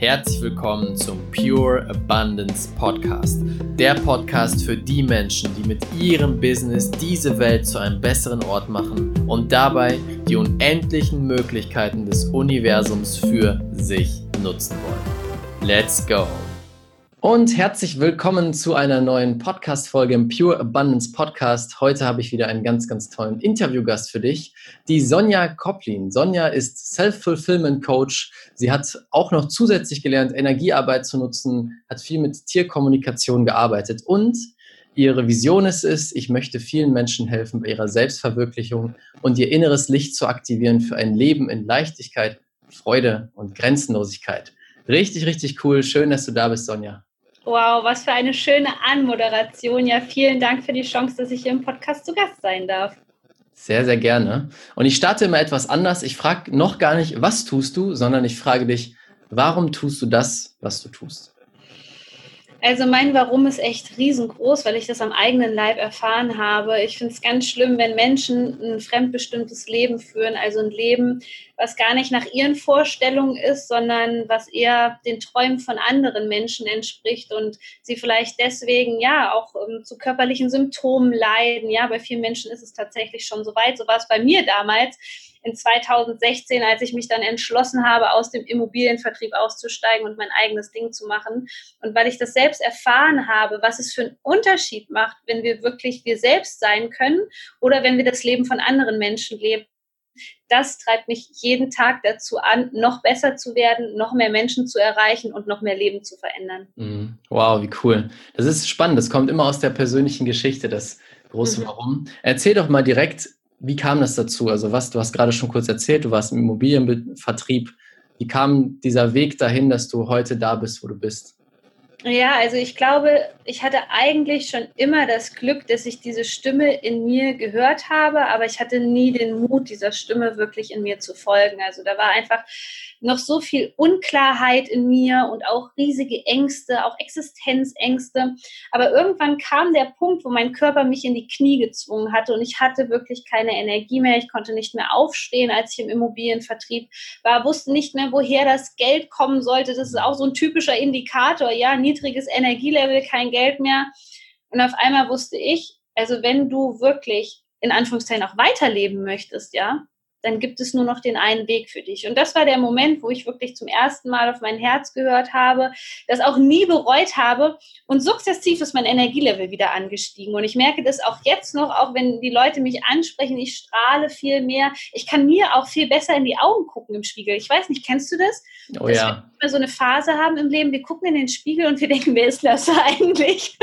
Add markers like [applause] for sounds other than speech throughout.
Herzlich willkommen zum Pure Abundance Podcast. Der Podcast für die Menschen, die mit ihrem Business diese Welt zu einem besseren Ort machen und dabei die unendlichen Möglichkeiten des Universums für sich nutzen wollen. Let's go! Und herzlich willkommen zu einer neuen Podcast-Folge im Pure Abundance Podcast. Heute habe ich wieder einen ganz, ganz tollen Interviewgast für dich, die Sonja Koplin. Sonja ist Self-Fulfillment Coach. Sie hat auch noch zusätzlich gelernt, Energiearbeit zu nutzen, hat viel mit Tierkommunikation gearbeitet und ihre Vision ist es, ich möchte vielen Menschen helfen bei ihrer Selbstverwirklichung und ihr inneres Licht zu aktivieren für ein Leben in Leichtigkeit, Freude und Grenzenlosigkeit. Richtig, richtig cool. Schön, dass du da bist, Sonja. Wow, was für eine schöne Anmoderation. Ja, vielen Dank für die Chance, dass ich hier im Podcast zu Gast sein darf. Sehr, sehr gerne. Und ich starte immer etwas anders. Ich frage noch gar nicht, was tust du, sondern ich frage dich, warum tust du das, was du tust? Also mein Warum ist echt riesengroß, weil ich das am eigenen Leib erfahren habe. Ich finde es ganz schlimm, wenn Menschen ein fremdbestimmtes Leben führen, also ein Leben, was gar nicht nach ihren Vorstellungen ist, sondern was eher den Träumen von anderen Menschen entspricht und sie vielleicht deswegen ja auch um, zu körperlichen Symptomen leiden. Ja, bei vielen Menschen ist es tatsächlich schon so weit. So war es bei mir damals in 2016, als ich mich dann entschlossen habe, aus dem Immobilienvertrieb auszusteigen und mein eigenes Ding zu machen. Und weil ich das selbst erfahren habe, was es für einen Unterschied macht, wenn wir wirklich wir selbst sein können oder wenn wir das Leben von anderen Menschen leben. Das treibt mich jeden Tag dazu an, noch besser zu werden, noch mehr Menschen zu erreichen und noch mehr Leben zu verändern. Mhm. Wow, wie cool. Das ist spannend. Das kommt immer aus der persönlichen Geschichte, das große mhm. Warum. Erzähl doch mal direkt, wie kam das dazu? Also was, du hast gerade schon kurz erzählt, du warst im Immobilienvertrieb. Wie kam dieser Weg dahin, dass du heute da bist, wo du bist? Ja, also ich glaube, ich hatte eigentlich schon immer das Glück, dass ich diese Stimme in mir gehört habe, aber ich hatte nie den Mut, dieser Stimme wirklich in mir zu folgen. Also da war einfach noch so viel Unklarheit in mir und auch riesige Ängste, auch Existenzängste. Aber irgendwann kam der Punkt, wo mein Körper mich in die Knie gezwungen hatte und ich hatte wirklich keine Energie mehr. Ich konnte nicht mehr aufstehen, als ich im Immobilienvertrieb war, wusste nicht mehr, woher das Geld kommen sollte. Das ist auch so ein typischer Indikator. Ja, niedriges Energielevel, kein Geld mehr. Und auf einmal wusste ich, also wenn du wirklich in Anführungszeichen auch weiterleben möchtest, ja, dann gibt es nur noch den einen Weg für dich. Und das war der Moment, wo ich wirklich zum ersten Mal auf mein Herz gehört habe, das auch nie bereut habe und sukzessiv ist mein Energielevel wieder angestiegen. Und ich merke das auch jetzt noch, auch wenn die Leute mich ansprechen, ich strahle viel mehr. Ich kann mir auch viel besser in die Augen gucken im Spiegel. Ich weiß nicht, kennst du das? Oh Dass ja. wir so eine Phase haben im Leben, wir gucken in den Spiegel und wir denken, wer ist das [laughs] eigentlich?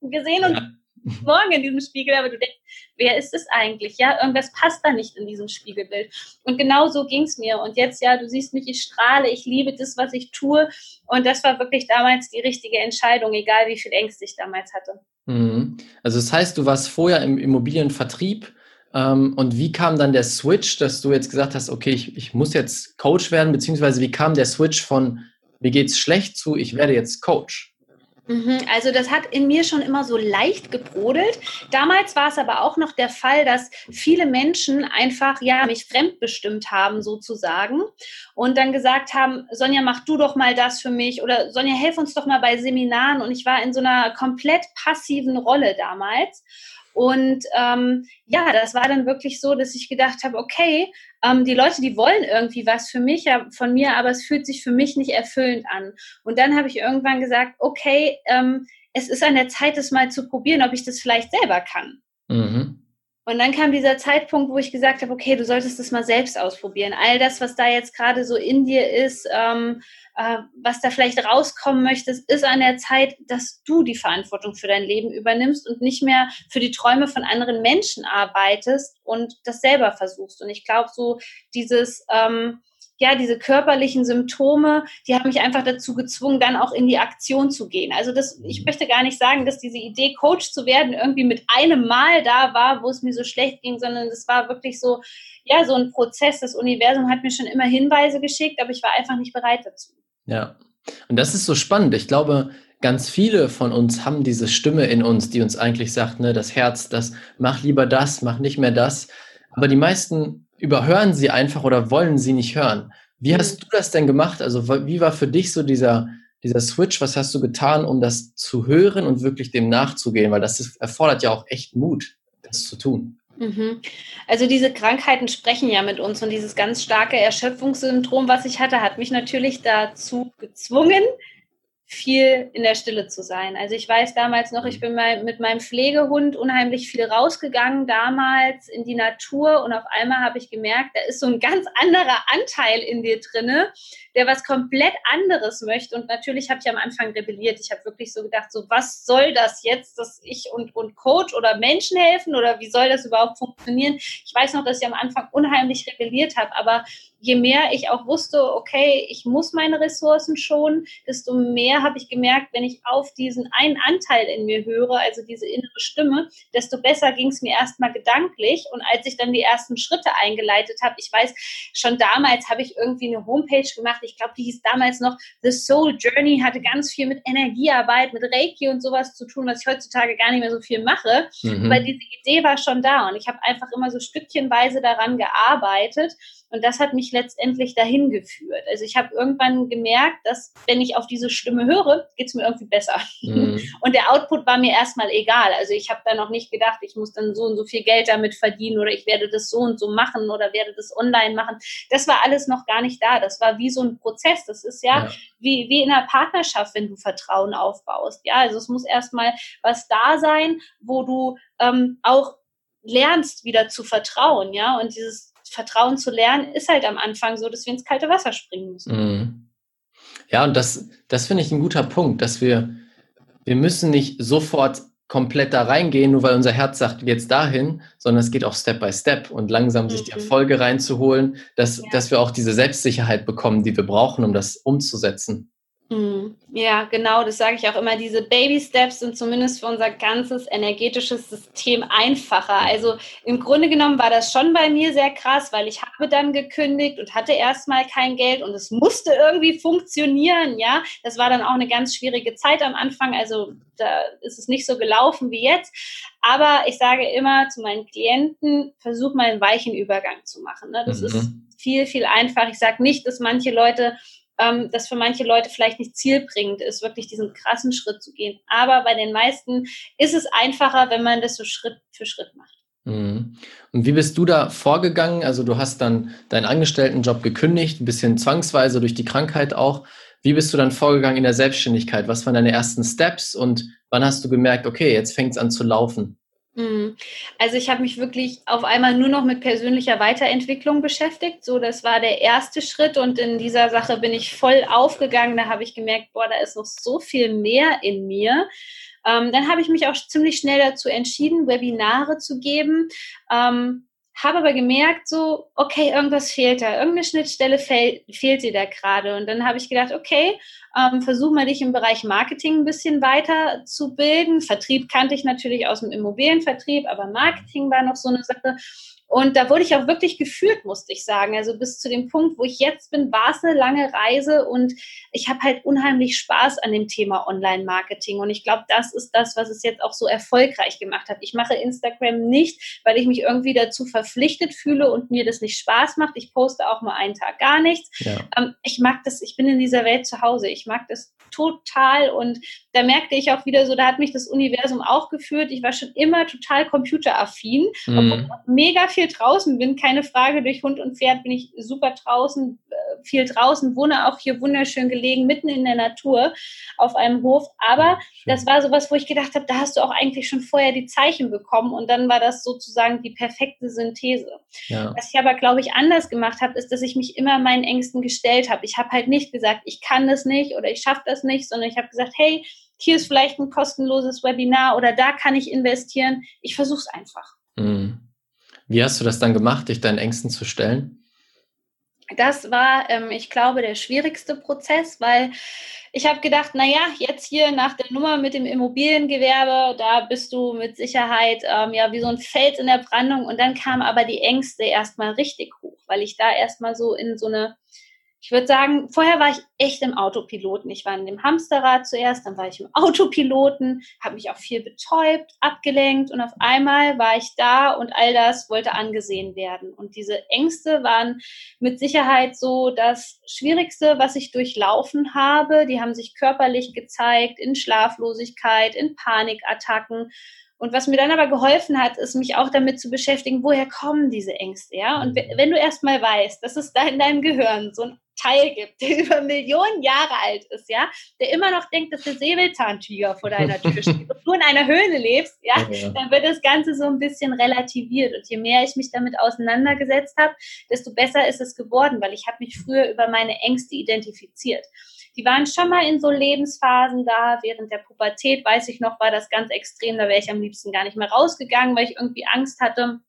wir sehen uns ja [laughs] morgen in diesem Spiegel, aber du denkst, wer ist es eigentlich? Ja, irgendwas passt da nicht in diesem Spiegelbild. Und genau so ging es mir. Und jetzt, ja, du siehst mich, ich strahle, ich liebe das, was ich tue. Und das war wirklich damals die richtige Entscheidung, egal wie viel Ängste ich damals hatte. Mhm. Also das heißt, du warst vorher im Immobilienvertrieb. Ähm, und wie kam dann der Switch, dass du jetzt gesagt hast, okay, ich, ich muss jetzt Coach werden, beziehungsweise wie kam der Switch von mir geht's schlecht zu, ich werde jetzt Coach? Mhm, also das hat in mir schon immer so leicht gebrodelt. Damals war es aber auch noch der Fall, dass viele Menschen einfach ja mich fremdbestimmt haben sozusagen und dann gesagt haben, Sonja, mach du doch mal das für mich oder Sonja, helf uns doch mal bei Seminaren und ich war in so einer komplett passiven Rolle damals. Und ähm, ja, das war dann wirklich so, dass ich gedacht habe, okay, ähm, die Leute, die wollen irgendwie was für mich, von mir, aber es fühlt sich für mich nicht erfüllend an. Und dann habe ich irgendwann gesagt, okay, ähm, es ist an der Zeit, das mal zu probieren, ob ich das vielleicht selber kann. Mhm. Und dann kam dieser Zeitpunkt, wo ich gesagt habe, okay, du solltest das mal selbst ausprobieren. All das, was da jetzt gerade so in dir ist, ähm, äh, was da vielleicht rauskommen möchtest, ist an der Zeit, dass du die Verantwortung für dein Leben übernimmst und nicht mehr für die Träume von anderen Menschen arbeitest und das selber versuchst. Und ich glaube, so dieses, ähm, ja, diese körperlichen Symptome, die haben mich einfach dazu gezwungen, dann auch in die Aktion zu gehen. Also das, ich möchte gar nicht sagen, dass diese Idee, Coach zu werden, irgendwie mit einem Mal da war, wo es mir so schlecht ging, sondern es war wirklich so, ja, so ein Prozess. Das Universum hat mir schon immer Hinweise geschickt, aber ich war einfach nicht bereit dazu. Ja, und das ist so spannend. Ich glaube, ganz viele von uns haben diese Stimme in uns, die uns eigentlich sagt, ne, das Herz, das mach lieber das, mach nicht mehr das. Aber die meisten überhören sie einfach oder wollen sie nicht hören. Wie hast du das denn gemacht? Also wie war für dich so dieser, dieser Switch? Was hast du getan, um das zu hören und wirklich dem nachzugehen? Weil das ist, erfordert ja auch echt Mut, das zu tun. Mhm. Also diese Krankheiten sprechen ja mit uns und dieses ganz starke Erschöpfungssyndrom, was ich hatte, hat mich natürlich dazu gezwungen, viel in der Stille zu sein. Also ich weiß damals noch, ich mhm. bin mal mit meinem Pflegehund unheimlich viel rausgegangen, damals in die Natur und auf einmal habe ich gemerkt, da ist so ein ganz anderer Anteil in dir drinne, der was komplett anderes möchte. Und natürlich habe ich am Anfang rebelliert. Ich habe wirklich so gedacht, so was soll das jetzt, dass ich und, und Coach oder Menschen helfen oder wie soll das überhaupt funktionieren? Ich weiß noch, dass ich am Anfang unheimlich rebelliert habe, aber je mehr ich auch wusste, okay, ich muss meine Ressourcen schonen, desto mehr habe ich gemerkt, wenn ich auf diesen einen Anteil in mir höre, also diese innere Stimme, desto besser ging es mir erstmal gedanklich. Und als ich dann die ersten Schritte eingeleitet habe, ich weiß, schon damals habe ich irgendwie eine Homepage gemacht, ich glaube, die hieß damals noch The Soul Journey, hatte ganz viel mit Energiearbeit, mit Reiki und sowas zu tun, was ich heutzutage gar nicht mehr so viel mache. Mhm. Aber diese Idee war schon da und ich habe einfach immer so stückchenweise daran gearbeitet. Und das hat mich letztendlich dahin geführt. Also ich habe irgendwann gemerkt, dass wenn ich auf diese Stimme höre, geht es mir irgendwie besser. Mhm. [laughs] Und der Output war mir erstmal egal. Also ich habe da noch nicht gedacht, ich muss dann so und so viel Geld damit verdienen oder ich werde das so und so machen oder werde das online machen. Das war alles noch gar nicht da. Das war wie so ein Prozess. Das ist ja, ja. Wie, wie in einer Partnerschaft, wenn du Vertrauen aufbaust. Ja, also es muss erstmal was da sein, wo du ähm, auch lernst, wieder zu vertrauen, ja, und dieses Vertrauen zu lernen, ist halt am Anfang so, dass wir ins kalte Wasser springen müssen. Mhm. Ja, und das, das finde ich ein guter Punkt, dass wir, wir müssen nicht sofort komplett da reingehen, nur weil unser Herz sagt, jetzt dahin, sondern es geht auch Step by Step und langsam mhm. sich die mhm. Erfolge reinzuholen, dass, ja. dass wir auch diese Selbstsicherheit bekommen, die wir brauchen, um das umzusetzen. Ja, genau, das sage ich auch immer. Diese Baby Steps sind zumindest für unser ganzes energetisches System einfacher. Also im Grunde genommen war das schon bei mir sehr krass, weil ich habe dann gekündigt und hatte erstmal kein Geld und es musste irgendwie funktionieren. Ja, das war dann auch eine ganz schwierige Zeit am Anfang. Also da ist es nicht so gelaufen wie jetzt. Aber ich sage immer zu meinen Klienten, versuch mal einen weichen Übergang zu machen. Ne? Das mhm. ist viel, viel einfacher. Ich sage nicht, dass manche Leute ähm, das für manche Leute vielleicht nicht zielbringend ist, wirklich diesen krassen Schritt zu gehen. Aber bei den meisten ist es einfacher, wenn man das so Schritt für Schritt macht. Mhm. Und wie bist du da vorgegangen? Also du hast dann deinen Angestelltenjob gekündigt, ein bisschen zwangsweise durch die Krankheit auch. Wie bist du dann vorgegangen in der Selbstständigkeit? Was waren deine ersten Steps und wann hast du gemerkt, okay, jetzt fängt es an zu laufen? Mhm. Also ich habe mich wirklich auf einmal nur noch mit persönlicher Weiterentwicklung beschäftigt. So, das war der erste Schritt und in dieser Sache bin ich voll aufgegangen. Da habe ich gemerkt, boah, da ist noch so viel mehr in mir. Ähm, dann habe ich mich auch ziemlich schnell dazu entschieden, Webinare zu geben. Ähm, habe aber gemerkt, so, okay, irgendwas fehlt da, irgendeine Schnittstelle fehl, fehlt dir da gerade. Und dann habe ich gedacht, okay, ähm, versuch mal dich im Bereich Marketing ein bisschen weiter zu bilden. Vertrieb kannte ich natürlich aus dem Immobilienvertrieb, aber Marketing war noch so eine Sache. Und da wurde ich auch wirklich geführt, musste ich sagen. Also bis zu dem Punkt, wo ich jetzt bin, war es eine lange Reise und ich habe halt unheimlich Spaß an dem Thema Online-Marketing. Und ich glaube, das ist das, was es jetzt auch so erfolgreich gemacht hat. Ich mache Instagram nicht, weil ich mich irgendwie dazu verpflichtet fühle und mir das nicht Spaß macht. Ich poste auch mal einen Tag gar nichts. Ja. Ähm, ich mag das, ich bin in dieser Welt zu Hause. Ich mag das total und da merkte ich auch wieder so, da hat mich das Universum auch geführt. Ich war schon immer total computeraffin, mhm. mega viel draußen bin, keine Frage. Durch Hund und Pferd bin ich super draußen, äh, viel draußen, wohne auch hier wunderschön gelegen, mitten in der Natur auf einem Hof. Aber das war sowas, wo ich gedacht habe, da hast du auch eigentlich schon vorher die Zeichen bekommen und dann war das sozusagen die perfekte Synthese. Ja. Was ich aber, glaube ich, anders gemacht habe, ist, dass ich mich immer meinen Ängsten gestellt habe. Ich habe halt nicht gesagt, ich kann das nicht oder ich schaffe das nicht, sondern ich habe gesagt, hey, hier ist vielleicht ein kostenloses Webinar oder da kann ich investieren. Ich versuche es einfach. Mhm. Wie hast du das dann gemacht, dich deinen Ängsten zu stellen? Das war, ähm, ich glaube, der schwierigste Prozess, weil ich habe gedacht, naja, jetzt hier nach der Nummer mit dem Immobiliengewerbe, da bist du mit Sicherheit ähm, ja wie so ein Fels in der Brandung. Und dann kamen aber die Ängste erstmal richtig hoch, weil ich da erstmal so in so eine ich würde sagen, vorher war ich echt im Autopiloten. Ich war in dem Hamsterrad zuerst, dann war ich im [laughs] Autopiloten, habe mich auch viel betäubt, abgelenkt und auf einmal war ich da und all das wollte angesehen werden. Und diese Ängste waren mit Sicherheit so das Schwierigste, was ich durchlaufen habe. Die haben sich körperlich gezeigt, in Schlaflosigkeit, in Panikattacken. Und was mir dann aber geholfen hat, ist mich auch damit zu beschäftigen, woher kommen diese Ängste, ja? Und wenn du erst mal weißt, dass es da in deinem Gehirn so ein Teil gibt, der [laughs] über Millionen Jahre alt ist, ja, der immer noch denkt, dass der Säbelzahntiger vor deiner Tür [laughs] steht und du in einer Höhle lebst, ja, ja, dann wird das Ganze so ein bisschen relativiert. Und je mehr ich mich damit auseinandergesetzt habe, desto besser ist es geworden, weil ich habe mich früher über meine Ängste identifiziert. Die waren schon mal in so Lebensphasen da. Während der Pubertät, weiß ich noch, war das ganz extrem. Da wäre ich am liebsten gar nicht mehr rausgegangen, weil ich irgendwie Angst hatte.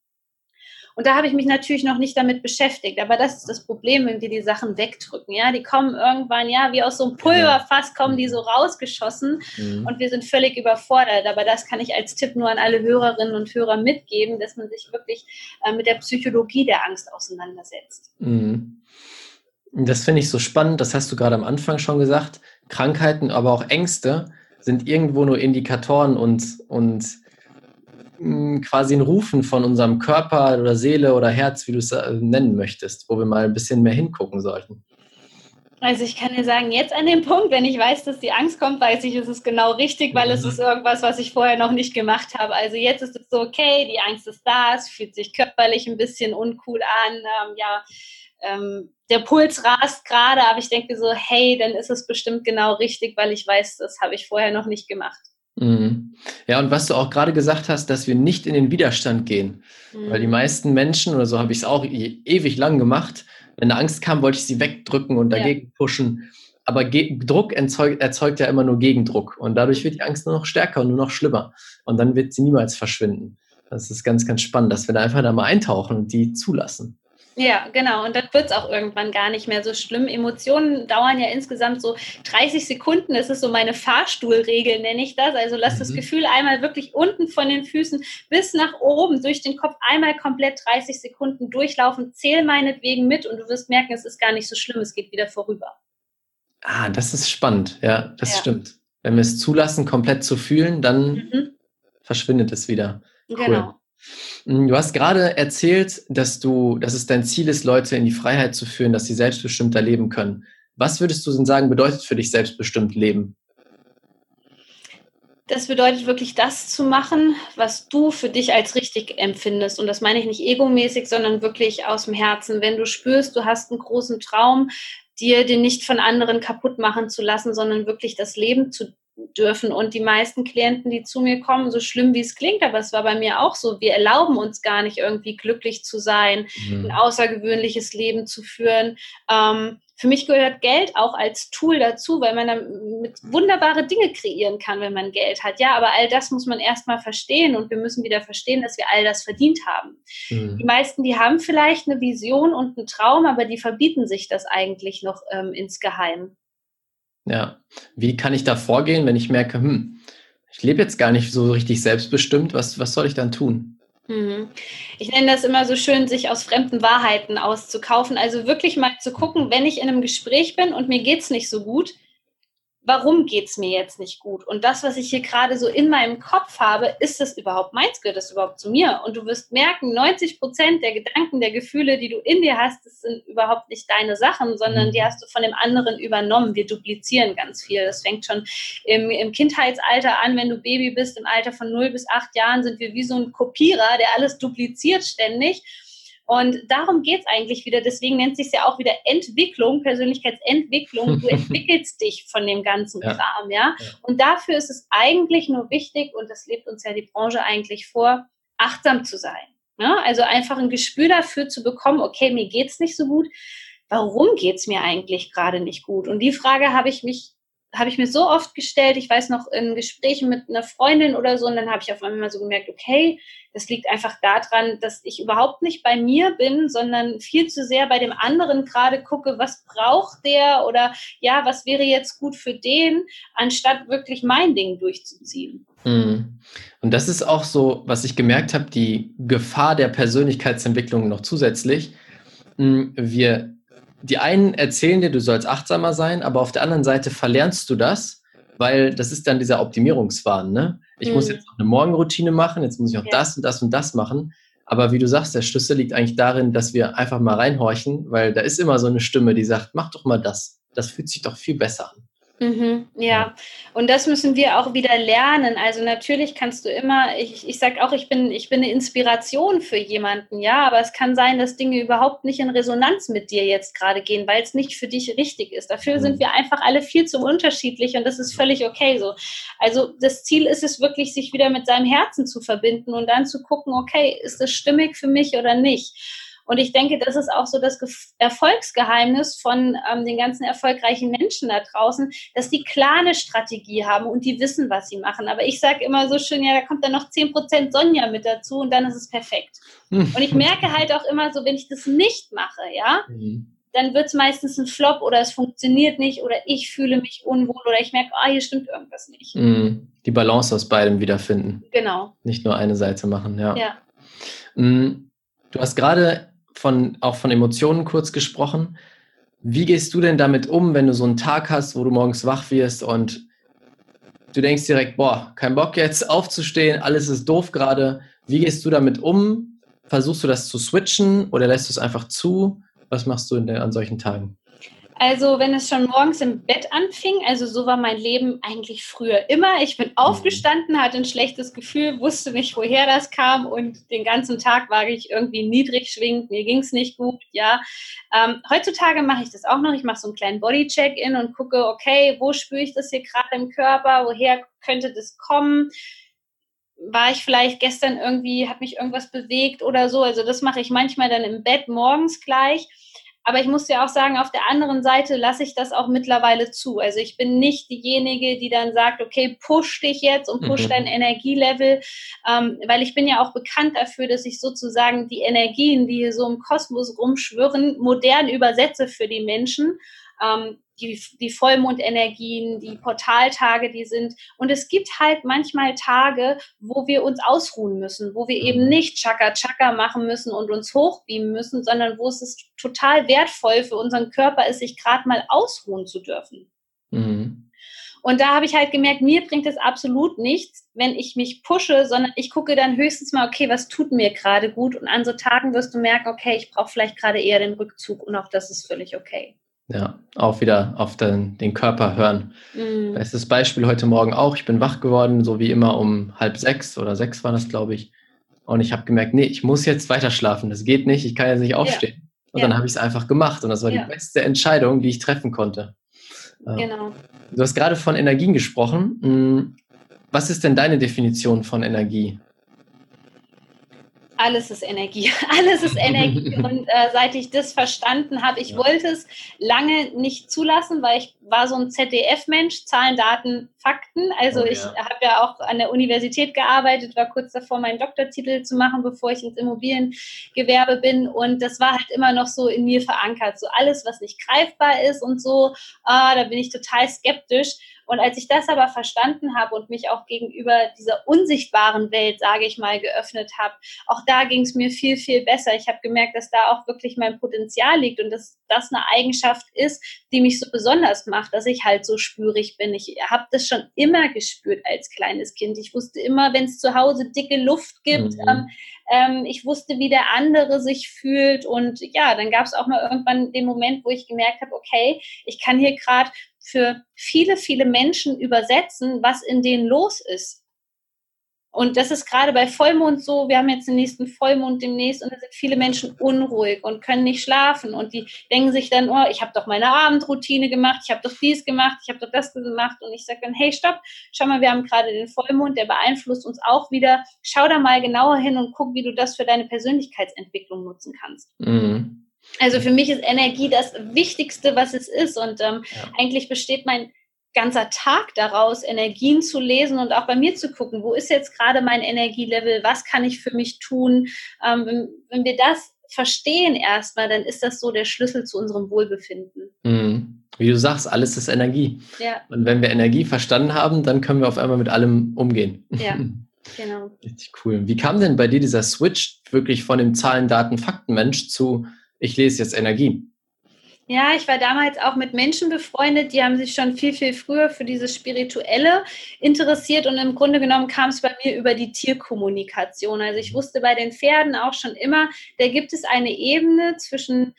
Und da habe ich mich natürlich noch nicht damit beschäftigt. Aber das ist das Problem, wenn wir die Sachen wegdrücken. Ja, die kommen irgendwann, ja, wie aus so einem Pulverfass kommen die so rausgeschossen mhm. und wir sind völlig überfordert. Aber das kann ich als Tipp nur an alle Hörerinnen und Hörer mitgeben, dass man sich wirklich äh, mit der Psychologie der Angst auseinandersetzt. Mhm. Das finde ich so spannend. Das hast du gerade am Anfang schon gesagt. Krankheiten, aber auch Ängste sind irgendwo nur Indikatoren und, und quasi ein Rufen von unserem Körper oder Seele oder Herz, wie du es äh, nennen möchtest, wo wir mal ein bisschen mehr hingucken sollten. Also ich kann dir sagen, jetzt an dem Punkt, wenn ich weiß, dass die Angst kommt, weiß ich, es ist genau richtig, weil es mhm. ist irgendwas, was ich vorher noch nicht gemacht habe. Also jetzt ist es so, okay, die Angst ist da, es fühlt sich körperlich ein bisschen uncool an, ähm, ja, ähm, der Puls rast gerade, aber ich denke so, hey, dann ist es bestimmt genau richtig, weil ich weiß, das habe ich vorher noch nicht gemacht. Mhm. Ja, und was du auch gerade gesagt hast, dass wir nicht in den Widerstand gehen. Mhm. Weil die meisten Menschen, oder so habe ich es auch e ewig lang gemacht, wenn eine Angst kam, wollte ich sie wegdrücken und dagegen ja. pushen. Aber Ge Druck erzeugt, erzeugt ja immer nur Gegendruck. Und dadurch wird die Angst nur noch stärker und nur noch schlimmer. Und dann wird sie niemals verschwinden. Das ist ganz, ganz spannend, dass wir da einfach da mal eintauchen und die zulassen. Ja, genau. Und dann wird es auch irgendwann gar nicht mehr so schlimm. Emotionen dauern ja insgesamt so 30 Sekunden. Das ist so meine Fahrstuhlregel, nenne ich das. Also lass mhm. das Gefühl einmal wirklich unten von den Füßen bis nach oben durch den Kopf einmal komplett 30 Sekunden durchlaufen. Zähl meinetwegen mit und du wirst merken, es ist gar nicht so schlimm. Es geht wieder vorüber. Ah, das ist spannend. Ja, das ja. stimmt. Wenn wir es zulassen, komplett zu fühlen, dann mhm. verschwindet es wieder. Cool. Genau. Hm, du hast gerade erzählt, dass du, dass es dein Ziel ist, Leute in die Freiheit zu führen, dass sie selbstbestimmter leben können. Was würdest du denn sagen, bedeutet für dich selbstbestimmt Leben? Das bedeutet wirklich das zu machen, was du für dich als richtig empfindest. Und das meine ich nicht egomäßig, sondern wirklich aus dem Herzen. Wenn du spürst, du hast einen großen Traum, dir den nicht von anderen kaputt machen zu lassen, sondern wirklich das Leben zu dürfen. Und die meisten Klienten, die zu mir kommen, so schlimm wie es klingt, aber es war bei mir auch so, wir erlauben uns gar nicht irgendwie glücklich zu sein, mhm. ein außergewöhnliches Leben zu führen. Ähm, für mich gehört Geld auch als Tool dazu, weil man damit wunderbare Dinge kreieren kann, wenn man Geld hat. Ja, aber all das muss man erstmal verstehen und wir müssen wieder verstehen, dass wir all das verdient haben. Mhm. Die meisten, die haben vielleicht eine Vision und einen Traum, aber die verbieten sich das eigentlich noch ähm, insgeheim. Ja. Wie kann ich da vorgehen, wenn ich merke, hm, ich lebe jetzt gar nicht so richtig selbstbestimmt, was, was soll ich dann tun? Mhm. Ich nenne das immer so schön, sich aus fremden Wahrheiten auszukaufen. Also wirklich mal zu gucken, wenn ich in einem Gespräch bin und mir geht es nicht so gut, warum geht es mir jetzt nicht gut? Und das, was ich hier gerade so in meinem Kopf habe, ist das überhaupt meins? Gehört das überhaupt zu mir? Und du wirst merken, 90 Prozent der Gedanken, der Gefühle, die du in dir hast, das sind überhaupt nicht deine Sachen, sondern mhm. die hast du von dem anderen übernommen. Wir duplizieren ganz viel. Das fängt schon im, im Kindheitsalter an, wenn du Baby bist, im Alter von 0 bis 8 Jahren sind wir wie so ein Kopierer, der alles dupliziert ständig. Und darum geht es eigentlich wieder. Deswegen nennt sich ja auch wieder Entwicklung, Persönlichkeitsentwicklung. Du [laughs] entwickelst dich von dem ganzen ja. Kram, ja? ja. Und dafür ist es eigentlich nur wichtig, und das lebt uns ja die Branche eigentlich vor, achtsam zu sein. Ja? Also einfach ein Gespür dafür zu bekommen, okay, mir geht's nicht so gut. Warum geht's mir eigentlich gerade nicht gut? Und die Frage habe ich mich habe ich mir so oft gestellt, ich weiß noch in Gesprächen mit einer Freundin oder so, und dann habe ich auf einmal so gemerkt, okay, das liegt einfach daran, dass ich überhaupt nicht bei mir bin, sondern viel zu sehr bei dem anderen gerade gucke, was braucht der oder ja, was wäre jetzt gut für den, anstatt wirklich mein Ding durchzuziehen. Mhm. Und das ist auch so, was ich gemerkt habe, die Gefahr der Persönlichkeitsentwicklung noch zusätzlich. Mhm, wir die einen erzählen dir, du sollst achtsamer sein, aber auf der anderen Seite verlernst du das, weil das ist dann dieser Optimierungswahn. Ne? Ich mhm. muss jetzt noch eine Morgenroutine machen, jetzt muss ich noch ja. das und das und das machen. Aber wie du sagst, der Schlüssel liegt eigentlich darin, dass wir einfach mal reinhorchen, weil da ist immer so eine Stimme, die sagt, mach doch mal das. Das fühlt sich doch viel besser an. Mhm, ja, und das müssen wir auch wieder lernen. Also natürlich kannst du immer, ich, ich sage auch, ich bin, ich bin eine Inspiration für jemanden, ja, aber es kann sein, dass Dinge überhaupt nicht in Resonanz mit dir jetzt gerade gehen, weil es nicht für dich richtig ist. Dafür mhm. sind wir einfach alle viel zu unterschiedlich und das ist völlig okay so. Also das Ziel ist es wirklich, sich wieder mit seinem Herzen zu verbinden und dann zu gucken, okay, ist das stimmig für mich oder nicht? Und ich denke, das ist auch so das Erfolgsgeheimnis von ähm, den ganzen erfolgreichen Menschen da draußen, dass die klare Strategie haben und die wissen, was sie machen. Aber ich sage immer so schön, ja, da kommt dann noch 10% Sonja mit dazu und dann ist es perfekt. und ich merke halt auch immer so, wenn ich das nicht mache, ja, mhm dann wird es meistens ein Flop oder es funktioniert nicht oder ich fühle mich unwohl oder ich merke, ah, hier stimmt irgendwas nicht. Mhm. Die Balance aus beidem wiederfinden. Genau. Nicht nur eine Seite machen, ja. ja. Mhm. Du hast gerade von, auch von Emotionen kurz gesprochen. Wie gehst du denn damit um, wenn du so einen Tag hast, wo du morgens wach wirst und du denkst direkt, boah, kein Bock jetzt aufzustehen, alles ist doof gerade. Wie gehst du damit um? Versuchst du das zu switchen oder lässt du es einfach zu? Was machst du der, an solchen Tagen? Also wenn es schon morgens im Bett anfing, also so war mein Leben eigentlich früher immer. Ich bin mhm. aufgestanden, hatte ein schlechtes Gefühl, wusste nicht, woher das kam und den ganzen Tag war ich irgendwie niedrig schwingend, mir ging es nicht gut, ja. Ähm, heutzutage mache ich das auch noch. Ich mache so einen kleinen Bodycheck-in und gucke, okay, wo spüre ich das hier gerade im Körper, woher könnte das kommen? war ich vielleicht gestern irgendwie, hat mich irgendwas bewegt oder so. Also das mache ich manchmal dann im Bett morgens gleich. Aber ich muss ja auch sagen, auf der anderen Seite lasse ich das auch mittlerweile zu. Also ich bin nicht diejenige, die dann sagt, okay, push dich jetzt und push mhm. dein Energielevel, ähm, weil ich bin ja auch bekannt dafür, dass ich sozusagen die Energien, die hier so im Kosmos rumschwirren, modern übersetze für die Menschen. Ähm, die, die Vollmondenergien, die Portaltage, die sind. Und es gibt halt manchmal Tage, wo wir uns ausruhen müssen, wo wir eben mhm. nicht Chaka Chaka machen müssen und uns hochbeamen müssen, sondern wo es ist total wertvoll für unseren Körper ist, sich gerade mal ausruhen zu dürfen. Mhm. Und da habe ich halt gemerkt, mir bringt es absolut nichts, wenn ich mich pushe, sondern ich gucke dann höchstens mal, okay, was tut mir gerade gut? Und an so Tagen wirst du merken, okay, ich brauche vielleicht gerade eher den Rückzug und auch das ist völlig okay. Ja, auch wieder auf den, den Körper hören. Mhm. Bestes Beispiel heute Morgen auch. Ich bin wach geworden, so wie immer um halb sechs oder sechs war das, glaube ich. Und ich habe gemerkt, nee, ich muss jetzt weiter schlafen. Das geht nicht, ich kann jetzt nicht aufstehen. Ja. Und ja. dann habe ich es einfach gemacht. Und das war ja. die beste Entscheidung, die ich treffen konnte. Genau. Du hast gerade von Energien gesprochen. Hm, was ist denn deine Definition von Energie? Alles ist Energie. [laughs] Alles ist Energie. [laughs] Und äh, seit ich das verstanden habe, ich ja. wollte es lange nicht zulassen, weil ich war so ein ZDF-Mensch, Zahlen, Daten, Fakten. Also oh, ich ja. habe ja auch an der Universität gearbeitet, war kurz davor, meinen Doktortitel zu machen, bevor ich ins Immobiliengewerbe bin. Und das war halt immer noch so in mir verankert. So alles, was nicht greifbar ist und so, ah, da bin ich total skeptisch. Und als ich das aber verstanden habe und mich auch gegenüber dieser unsichtbaren Welt, sage ich mal, geöffnet habe, auch da ging es mir viel, viel besser. Ich habe gemerkt, dass da auch wirklich mein Potenzial liegt und dass das eine Eigenschaft ist, die mich so besonders macht, dass ich halt so spürig bin. Ich habe das schon immer gespürt als kleines Kind. Ich wusste immer, wenn es zu Hause dicke Luft gibt, mhm. ähm, ähm, ich wusste, wie der andere sich fühlt. Und ja, dann gab es auch mal irgendwann den Moment, wo ich gemerkt habe, okay, ich kann hier gerade für viele, viele Menschen übersetzen, was in denen los ist. Und das ist gerade bei Vollmond so, wir haben jetzt den nächsten Vollmond demnächst und da sind viele Menschen unruhig und können nicht schlafen und die denken sich dann, oh, ich habe doch meine Abendroutine gemacht, ich habe doch dies gemacht, ich habe doch das gemacht und ich sage dann, hey, stopp, schau mal, wir haben gerade den Vollmond, der beeinflusst uns auch wieder, schau da mal genauer hin und guck, wie du das für deine Persönlichkeitsentwicklung nutzen kannst. Mhm. Also für mich ist Energie das Wichtigste, was es ist. Und ähm, ja. eigentlich besteht mein ganzer Tag daraus, Energien zu lesen und auch bei mir zu gucken, wo ist jetzt gerade mein Energielevel, was kann ich für mich tun. Ähm, wenn, wenn, wir das verstehen erstmal, dann ist das so der Schlüssel zu unserem Wohlbefinden. Mhm. Wie du sagst, alles ist Energie. Ja. Und wenn wir Energie verstanden haben, dann können wir auf einmal mit allem umgehen. Ja. [laughs] Genau. Richtig cool. Wie kam denn bei dir dieser Switch wirklich von dem Zahlen, Daten, Fakten Mensch zu ich lese jetzt Energie. Ja, ich war damals auch mit Menschen befreundet, die haben sich schon viel, viel früher für dieses Spirituelle interessiert und im Grunde genommen kam es bei mir über die Tierkommunikation. Also ich wusste bei den Pferden auch schon immer, da gibt es eine Ebene zwischen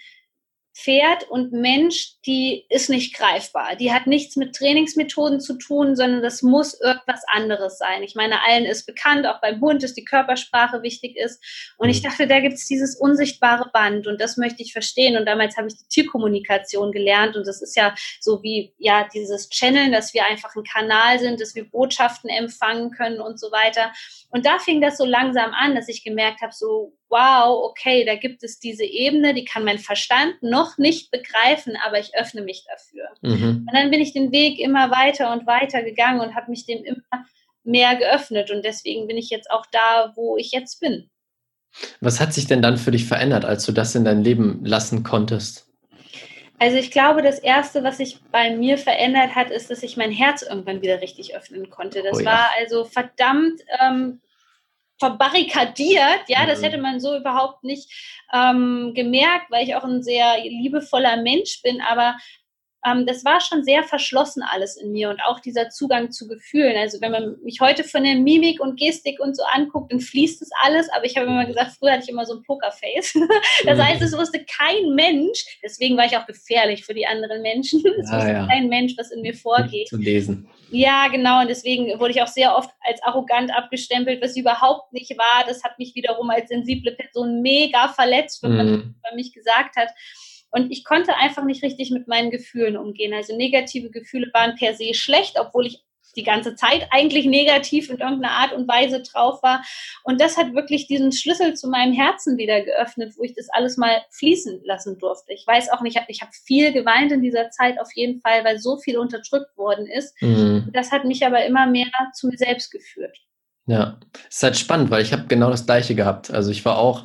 Pferd und Mensch, die ist nicht greifbar. Die hat nichts mit Trainingsmethoden zu tun, sondern das muss irgendwas anderes sein. Ich meine, allen ist bekannt, auch beim Hund, dass die Körpersprache wichtig ist. Und ich mhm. dachte, da gibt es dieses unsichtbare Band und das möchte ich verstehen. Und damals habe ich die Tierkommunikation gelernt und das ist ja so wie ja dieses Channeln, dass wir einfach ein Kanal sind, dass wir Botschaften empfangen können und so weiter. Und da fing das so langsam an, dass ich gemerkt habe, so wow, okay, da gibt es diese Ebene, die kann mein Verstand noch nicht begreifen, aber ich öffne mich dafür. Mhm. Und dann bin ich den Weg immer weiter und weiter gegangen und habe mich dem immer mehr geöffnet. Und deswegen bin ich jetzt auch da, wo ich jetzt bin. Was hat sich denn dann für dich verändert, als du das in dein Leben lassen konntest? Also ich glaube, das Erste, was sich bei mir verändert hat, ist, dass ich mein Herz irgendwann wieder richtig öffnen konnte. Das oh ja. war also verdammt ähm, verbarrikadiert. Ja, das mhm. hätte man so überhaupt nicht ähm, gemerkt, weil ich auch ein sehr liebevoller Mensch bin. Aber ähm, das war schon sehr verschlossen alles in mir und auch dieser Zugang zu Gefühlen. Also wenn man mich heute von der Mimik und Gestik und so anguckt, dann fließt das alles. Aber ich habe immer gesagt, früher hatte ich immer so ein Pokerface. [laughs] das heißt, es wusste kein Mensch. Deswegen war ich auch gefährlich für die anderen Menschen. [laughs] Es ja, wusste ja. kein Mensch, was in mir vorgeht. Zu lesen. Ja, genau. Und deswegen wurde ich auch sehr oft als arrogant abgestempelt, was überhaupt nicht war. Das hat mich wiederum als sensible Person mega verletzt, wenn man mhm. bei mich gesagt hat. Und ich konnte einfach nicht richtig mit meinen Gefühlen umgehen. Also negative Gefühle waren per se schlecht, obwohl ich die ganze Zeit eigentlich negativ in irgendeiner Art und Weise drauf war. Und das hat wirklich diesen Schlüssel zu meinem Herzen wieder geöffnet, wo ich das alles mal fließen lassen durfte. Ich weiß auch nicht, ich habe viel geweint in dieser Zeit auf jeden Fall, weil so viel unterdrückt worden ist. Mhm. Das hat mich aber immer mehr zu mir selbst geführt. Ja, es ist halt spannend, weil ich habe genau das Gleiche gehabt. Also ich war auch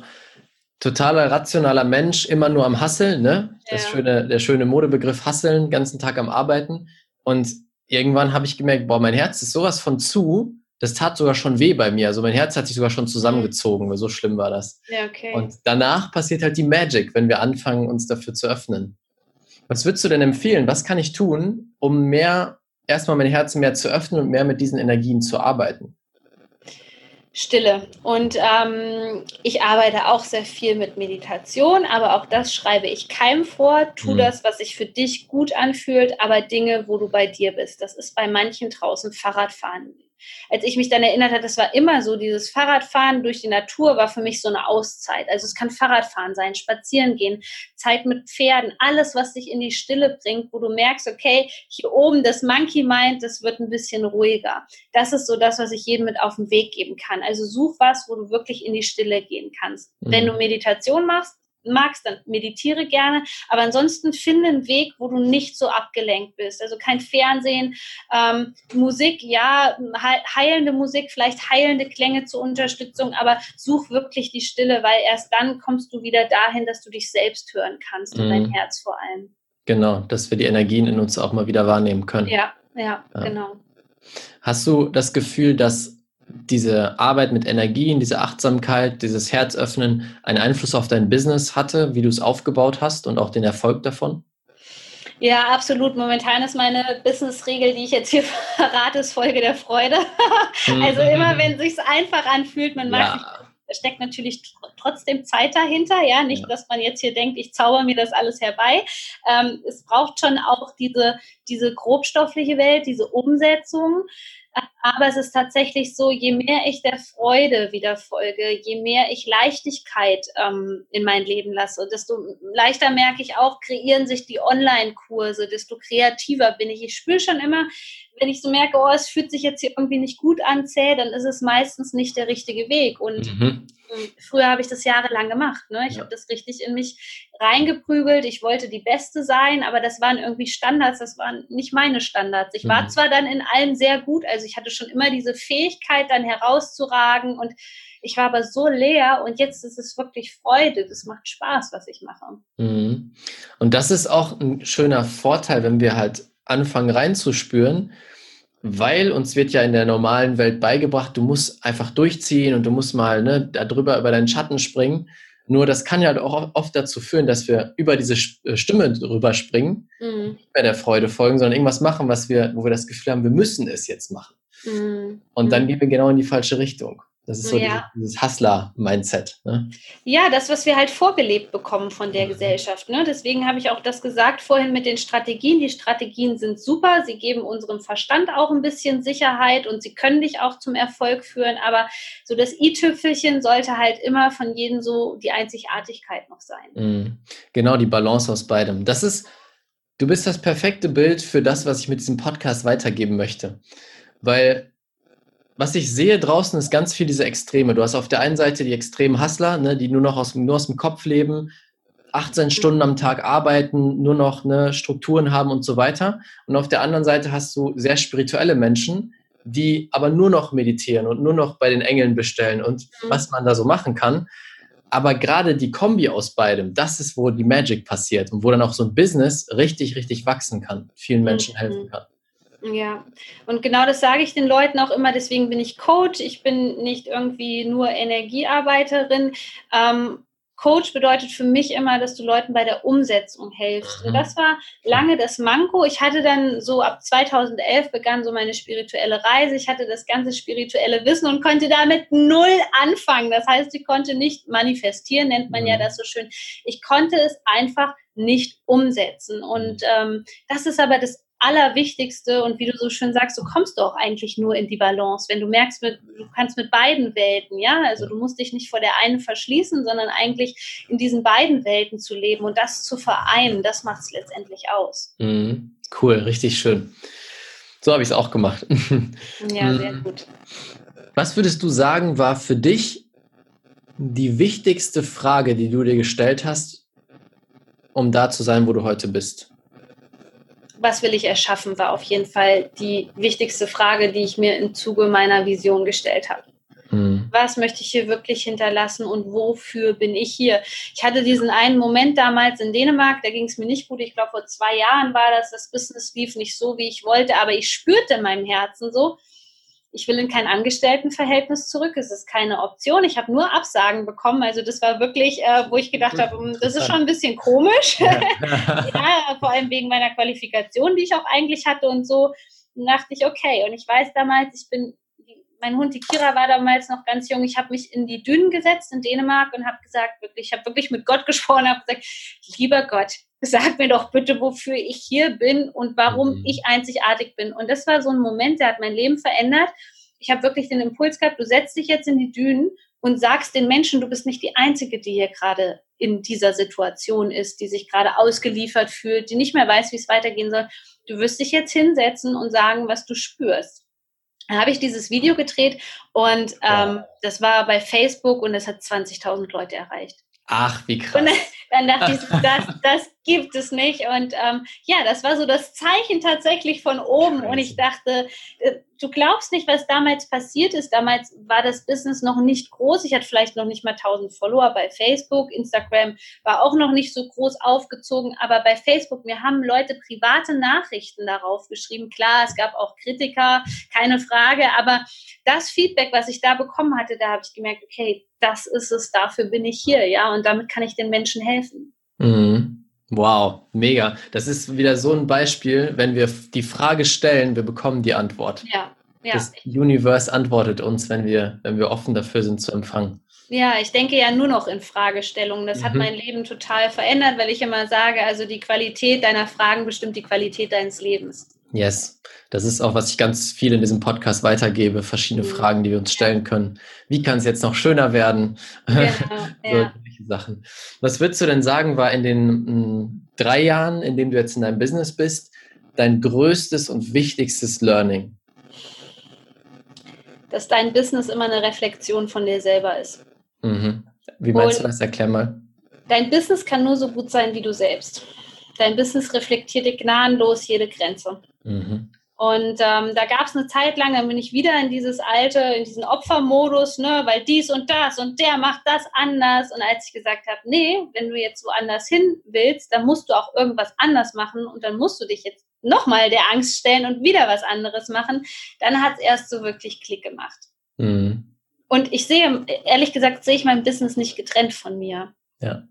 totaler rationaler Mensch, immer nur am Hasseln, ne? Das ja. schöne, der schöne Modebegriff Hasseln, ganzen Tag am Arbeiten. Und irgendwann habe ich gemerkt, boah, mein Herz ist sowas von zu, das tat sogar schon weh bei mir. Also mein Herz hat sich sogar schon zusammengezogen, weil so schlimm war das. Ja, okay. Und danach passiert halt die Magic, wenn wir anfangen, uns dafür zu öffnen. Was würdest du denn empfehlen? Was kann ich tun, um mehr, erstmal mein Herz mehr zu öffnen und mehr mit diesen Energien zu arbeiten? Stille. Und ähm, ich arbeite auch sehr viel mit Meditation, aber auch das schreibe ich keinem vor. Tu mhm. das, was sich für dich gut anfühlt, aber Dinge, wo du bei dir bist. Das ist bei manchen draußen Fahrradfahren als ich mich dann erinnert habe, das war immer so, dieses Fahrradfahren durch die Natur war für mich so eine Auszeit. Also es kann Fahrradfahren sein, spazieren gehen, Zeit mit Pferden, alles, was dich in die Stille bringt, wo du merkst, okay, hier oben das Monkey Mind, das wird ein bisschen ruhiger. Das ist so das, was ich jedem mit auf den Weg geben kann. Also such was, wo du wirklich in die Stille gehen kannst. Mhm. Wenn du Meditation machst, magst, dann meditiere gerne. Aber ansonsten finde einen Weg, wo du nicht so abgelenkt bist. Also kein Fernsehen, ähm, Musik, ja, heilende Musik, vielleicht heilende Klänge zur Unterstützung, aber such wirklich die Stille, weil erst dann kommst du wieder dahin, dass du dich selbst hören kannst und dein mhm. Herz vor allem. Genau, dass wir die Energien in uns auch mal wieder wahrnehmen können. Ja, ja, ja. genau. Hast du das Gefühl, dass diese Arbeit mit Energien, diese Achtsamkeit, dieses Herzöffnen einen Einfluss auf dein Business hatte, wie du es aufgebaut hast und auch den Erfolg davon? Ja, absolut. Momentan ist meine Business-Regel, die ich jetzt hier [laughs] verrate, ist Folge der Freude. [laughs] also immer, wenn es sich einfach anfühlt, man mag ja. da steckt natürlich trotzdem Zeit dahinter, ja, nicht, ja. dass man jetzt hier denkt, ich zauber mir das alles herbei. Ähm, es braucht schon auch diese, diese grobstoffliche Welt, diese Umsetzung. Aber es ist tatsächlich so, je mehr ich der Freude wieder folge, je mehr ich Leichtigkeit ähm, in mein Leben lasse, desto leichter merke ich auch, kreieren sich die Online-Kurse, desto kreativer bin ich. Ich spüre schon immer, wenn ich so merke, oh, es fühlt sich jetzt hier irgendwie nicht gut an, zäh, dann ist es meistens nicht der richtige Weg. Und mhm. früher habe ich das jahrelang gemacht. Ne? Ich ja. habe das richtig in mich reingeprügelt. Ich wollte die Beste sein, aber das waren irgendwie Standards, das waren nicht meine Standards. Ich war mhm. zwar dann in allem sehr gut, also ich hatte schon immer diese Fähigkeit, dann herauszuragen und ich war aber so leer und jetzt ist es wirklich Freude. Das macht Spaß, was ich mache. Mhm. Und das ist auch ein schöner Vorteil, wenn wir halt anfangen reinzuspüren, weil uns wird ja in der normalen Welt beigebracht, du musst einfach durchziehen und du musst mal ne, darüber über deinen Schatten springen. Nur das kann ja halt auch oft dazu führen, dass wir über diese äh, Stimme drüber springen, mhm. nicht mehr der Freude folgen, sondern irgendwas machen, was wir, wo wir das Gefühl haben, wir müssen es jetzt machen. Mhm. Und dann mhm. gehen wir genau in die falsche Richtung. Das ist so ja. dieses, Hustler-Mindset. Ne? Ja, das, was wir halt vorgelebt bekommen von der mhm. Gesellschaft. Ne? Deswegen habe ich auch das gesagt vorhin mit den Strategien. Die Strategien sind super. Sie geben unserem Verstand auch ein bisschen Sicherheit und sie können dich auch zum Erfolg führen. Aber so das i-Tüpfelchen sollte halt immer von jedem so die Einzigartigkeit noch sein. Mhm. Genau, die Balance aus beidem. Das ist, du bist das perfekte Bild für das, was ich mit diesem Podcast weitergeben möchte. Weil was ich sehe draußen ist ganz viel diese Extreme. Du hast auf der einen Seite die extremen Hustler, ne, die nur noch aus, nur aus dem Kopf leben, 18 Stunden am Tag arbeiten, nur noch ne, Strukturen haben und so weiter. Und auf der anderen Seite hast du sehr spirituelle Menschen, die aber nur noch meditieren und nur noch bei den Engeln bestellen und mhm. was man da so machen kann. Aber gerade die Kombi aus beidem, das ist, wo die Magic passiert und wo dann auch so ein Business richtig, richtig wachsen kann, vielen Menschen mhm. helfen kann. Ja, und genau das sage ich den Leuten auch immer. Deswegen bin ich Coach. Ich bin nicht irgendwie nur Energiearbeiterin. Ähm, Coach bedeutet für mich immer, dass du Leuten bei der Umsetzung hilfst. Und mhm. das war lange das Manko. Ich hatte dann so ab 2011 begann so meine spirituelle Reise. Ich hatte das ganze spirituelle Wissen und konnte damit null anfangen. Das heißt, ich konnte nicht manifestieren, nennt man ja mhm. das so schön. Ich konnte es einfach nicht umsetzen. Und ähm, das ist aber das Allerwichtigste und wie du so schön sagst, du kommst doch eigentlich nur in die Balance, wenn du merkst, du kannst mit beiden Welten, ja, also du musst dich nicht vor der einen verschließen, sondern eigentlich in diesen beiden Welten zu leben und das zu vereinen, das macht es letztendlich aus. Mhm. Cool, richtig schön. So habe ich es auch gemacht. [laughs] ja, sehr mhm. gut. Was würdest du sagen, war für dich die wichtigste Frage, die du dir gestellt hast, um da zu sein, wo du heute bist? Was will ich erschaffen, war auf jeden Fall die wichtigste Frage, die ich mir im Zuge meiner Vision gestellt habe. Mhm. Was möchte ich hier wirklich hinterlassen und wofür bin ich hier? Ich hatte diesen einen Moment damals in Dänemark, da ging es mir nicht gut. Ich glaube, vor zwei Jahren war das, das Business lief nicht so, wie ich wollte, aber ich spürte in meinem Herzen so, ich will in kein Angestelltenverhältnis zurück. Es ist keine Option. Ich habe nur Absagen bekommen. Also das war wirklich, äh, wo ich gedacht habe, hm, das ist schon ein bisschen komisch. Ja. [laughs] [laughs] ja, vor allem wegen meiner Qualifikation, die ich auch eigentlich hatte und so. Und dachte ich, okay. Und ich weiß damals, ich bin, mein Hund, die Kira, war damals noch ganz jung. Ich habe mich in die Dünen gesetzt in Dänemark und habe gesagt, wirklich, ich habe wirklich mit Gott [laughs] gesprochen, habe gesagt, lieber Gott, sag mir doch bitte, wofür ich hier bin und warum mhm. ich einzigartig bin. Und das war so ein Moment, der hat mein Leben verändert. Ich habe wirklich den Impuls gehabt, du setzt dich jetzt in die Dünen und sagst den Menschen, du bist nicht die Einzige, die hier gerade in dieser Situation ist, die sich gerade ausgeliefert fühlt, die nicht mehr weiß, wie es weitergehen soll. Du wirst dich jetzt hinsetzen und sagen, was du spürst. Habe ich dieses Video gedreht und ähm, das war bei Facebook und es hat 20.000 Leute erreicht. Ach, wie krass. Und [laughs] dann, dachte ich, das, das gibt es nicht. Und ähm, ja, das war so das Zeichen tatsächlich von oben. Und ich dachte, äh, du glaubst nicht, was damals passiert ist. Damals war das Business noch nicht groß. Ich hatte vielleicht noch nicht mal 1000 Follower bei Facebook. Instagram war auch noch nicht so groß aufgezogen. Aber bei Facebook, mir haben Leute private Nachrichten darauf geschrieben. Klar, es gab auch Kritiker, keine Frage. Aber das Feedback, was ich da bekommen hatte, da habe ich gemerkt, okay, das ist es, dafür bin ich hier, ja, und damit kann ich den Menschen helfen. Mhm. Wow, mega. Das ist wieder so ein Beispiel, wenn wir die Frage stellen, wir bekommen die Antwort. Ja. Ja. Das Universe antwortet uns, wenn wir, wenn wir offen dafür sind zu empfangen. Ja, ich denke ja nur noch in Fragestellungen. Das mhm. hat mein Leben total verändert, weil ich immer sage, also die Qualität deiner Fragen bestimmt die Qualität deines Lebens. Yes. Das ist auch, was ich ganz viel in diesem Podcast weitergebe, verschiedene mhm. Fragen, die wir uns stellen können. Wie kann es jetzt noch schöner werden? Genau, ja. [laughs] Sachen. Was würdest du denn sagen, war in den m, hm, drei Jahren, in denen du jetzt in deinem Business bist, dein größtes und wichtigstes Learning? Dass dein Business immer eine Reflexion von dir selber ist. Mhm. Wie meinst und du das? Erklär mal. Dein Business kann nur so gut sein wie du selbst. Dein Business reflektiert dir gnadenlos jede Grenze. Mhm. Und ähm, da gab es eine Zeit lang, dann bin ich wieder in dieses alte, in diesen Opfermodus, ne, weil dies und das und der macht das anders. Und als ich gesagt habe, nee, wenn du jetzt woanders hin willst, dann musst du auch irgendwas anders machen und dann musst du dich jetzt nochmal der Angst stellen und wieder was anderes machen, dann hat es erst so wirklich Klick gemacht. Mhm. und ich sehe, ehrlich gesagt, sehe ich mein Business nicht getrennt von mir. Ja.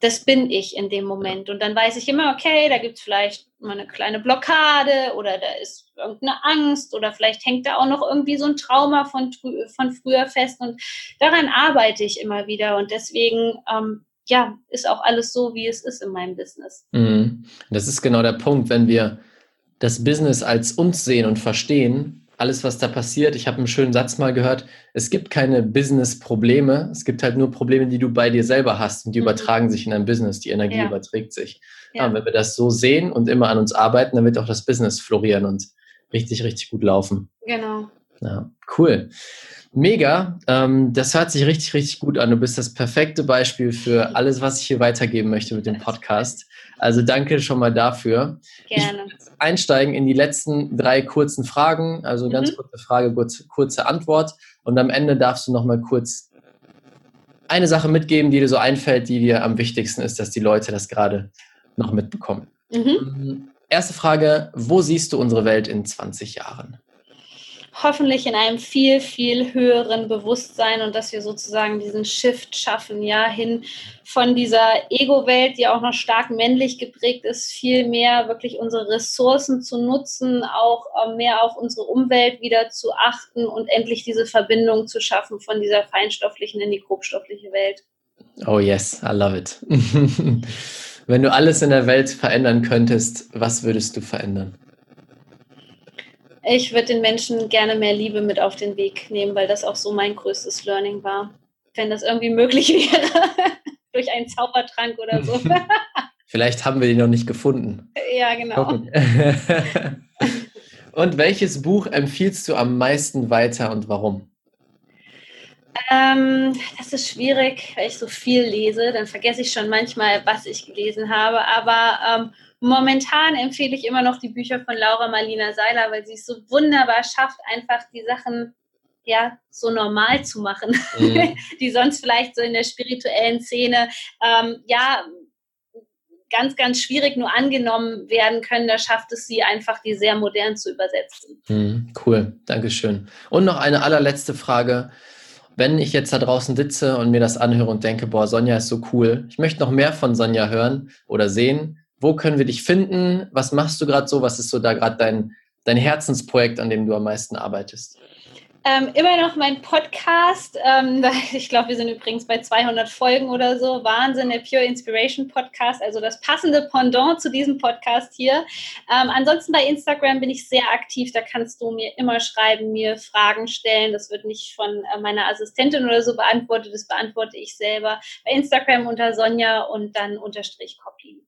Das bin ich in dem Moment. Und dann weiß ich immer, okay, da gibt es vielleicht mal eine kleine Blockade oder da ist irgendeine Angst oder vielleicht hängt da auch noch irgendwie so ein Trauma von, von früher fest. Und daran arbeite ich immer wieder. Und deswegen, ähm, ja, ist auch alles so, wie es ist in meinem Business. Mhm. Das ist genau der Punkt, wenn wir das Business als uns sehen und verstehen, alles, was da passiert. Ich habe einen schönen Satz mal gehört. Es gibt keine Business-Probleme. Es gibt halt nur Probleme, die du bei dir selber hast und die mhm. übertragen sich in dein Business. Die Energie ja. überträgt sich. Ja. Ja, wenn wir das so sehen und immer an uns arbeiten, dann wird auch das Business florieren und richtig, richtig gut laufen. Genau. Ja, cool. Mega. Ähm, das hört sich richtig, richtig gut an. Du bist das perfekte Beispiel für alles, was ich hier weitergeben möchte mit dem Podcast. Also danke schon mal dafür. Gerne. Einsteigen in die letzten drei kurzen Fragen. Also ganz mhm. kurze Frage, kurze, kurze Antwort. Und am Ende darfst du noch mal kurz eine Sache mitgeben, die dir so einfällt, die dir am wichtigsten ist, dass die Leute das gerade noch mitbekommen. Mhm. Ähm, erste Frage, wo siehst du unsere Welt in 20 Jahren? Hoffentlich in einem viel, viel höheren Bewusstsein und dass wir sozusagen diesen Shift schaffen, ja, hin von dieser Ego-Welt, die auch noch stark männlich geprägt ist, viel mehr wirklich unsere Ressourcen zu nutzen, auch äh, mehr auf unsere Umwelt wieder zu achten und endlich diese Verbindung zu schaffen von dieser feinstofflichen in die grobstoffliche Welt. Oh yes, I love it. [laughs] Wenn du alles in der Welt verändern könntest, was würdest du verändern? Ich würde den Menschen gerne mehr Liebe mit auf den Weg nehmen, weil das auch so mein größtes Learning war. Wenn das irgendwie möglich [laughs] wäre, durch einen Zaubertrank oder so. [laughs] Vielleicht haben wir die noch nicht gefunden. Ja, genau. [laughs] und welches Buch empfiehlst du am meisten weiter und warum? Ähm, das ist schwierig, weil ich so viel lese. Dann vergesse ich schon manchmal, was ich gelesen habe. Aber ähm, Momentan empfehle ich immer noch die Bücher von Laura Marlina Seiler, weil sie es so wunderbar schafft, einfach die Sachen ja so normal zu machen, mhm. [laughs] die sonst vielleicht so in der spirituellen Szene ähm, ja ganz, ganz schwierig nur angenommen werden können. Da schafft es sie einfach, die sehr modern zu übersetzen. Mhm, cool, Dankeschön. Und noch eine allerletzte Frage. Wenn ich jetzt da draußen sitze und mir das anhöre und denke, boah, Sonja ist so cool, ich möchte noch mehr von Sonja hören oder sehen, wo können wir dich finden? Was machst du gerade so? Was ist so da gerade dein, dein Herzensprojekt, an dem du am meisten arbeitest? Ähm, immer noch mein Podcast. Ähm, [laughs] ich glaube, wir sind übrigens bei 200 Folgen oder so. Wahnsinn, der Pure Inspiration Podcast, also das passende Pendant zu diesem Podcast hier. Ähm, ansonsten bei Instagram bin ich sehr aktiv. Da kannst du mir immer schreiben, mir Fragen stellen. Das wird nicht von äh, meiner Assistentin oder so beantwortet. Das beantworte ich selber. Bei Instagram unter Sonja und dann unterstrich Copy.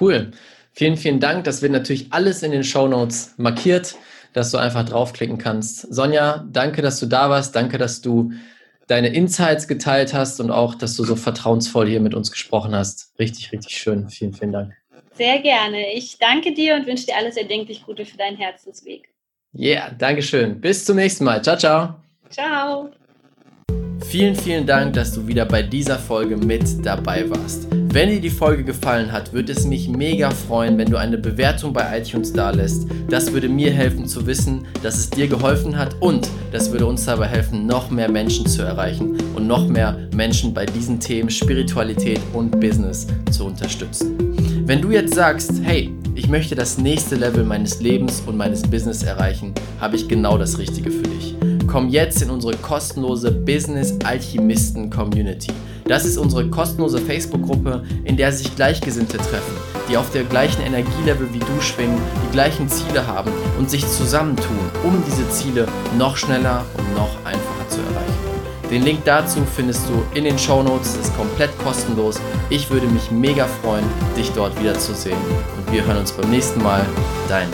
Cool. Vielen, vielen Dank. Das wird natürlich alles in den Show Notes markiert, dass du einfach draufklicken kannst. Sonja, danke, dass du da warst. Danke, dass du deine Insights geteilt hast und auch, dass du so vertrauensvoll hier mit uns gesprochen hast. Richtig, richtig schön. Vielen, vielen Dank. Sehr gerne. Ich danke dir und wünsche dir alles erdenklich Gute für deinen Herzensweg. Yeah, danke schön. Bis zum nächsten Mal. Ciao, ciao. Ciao. Vielen, vielen Dank, dass du wieder bei dieser Folge mit dabei warst. Wenn dir die Folge gefallen hat, würde es mich mega freuen, wenn du eine Bewertung bei iTunes da lässt. Das würde mir helfen zu wissen, dass es dir geholfen hat und das würde uns dabei helfen, noch mehr Menschen zu erreichen und noch mehr Menschen bei diesen Themen Spiritualität und Business zu unterstützen. Wenn du jetzt sagst, hey, ich möchte das nächste Level meines Lebens und meines Business erreichen, habe ich genau das Richtige für dich. Komm jetzt in unsere kostenlose Business Alchemisten Community. Das ist unsere kostenlose Facebook-Gruppe, in der sich Gleichgesinnte treffen, die auf der gleichen Energielevel wie du schwingen, die gleichen Ziele haben und sich zusammentun, um diese Ziele noch schneller und noch einfacher zu erreichen. Den Link dazu findest du in den Show Notes, ist komplett kostenlos. Ich würde mich mega freuen, dich dort wiederzusehen. Und wir hören uns beim nächsten Mal. Dein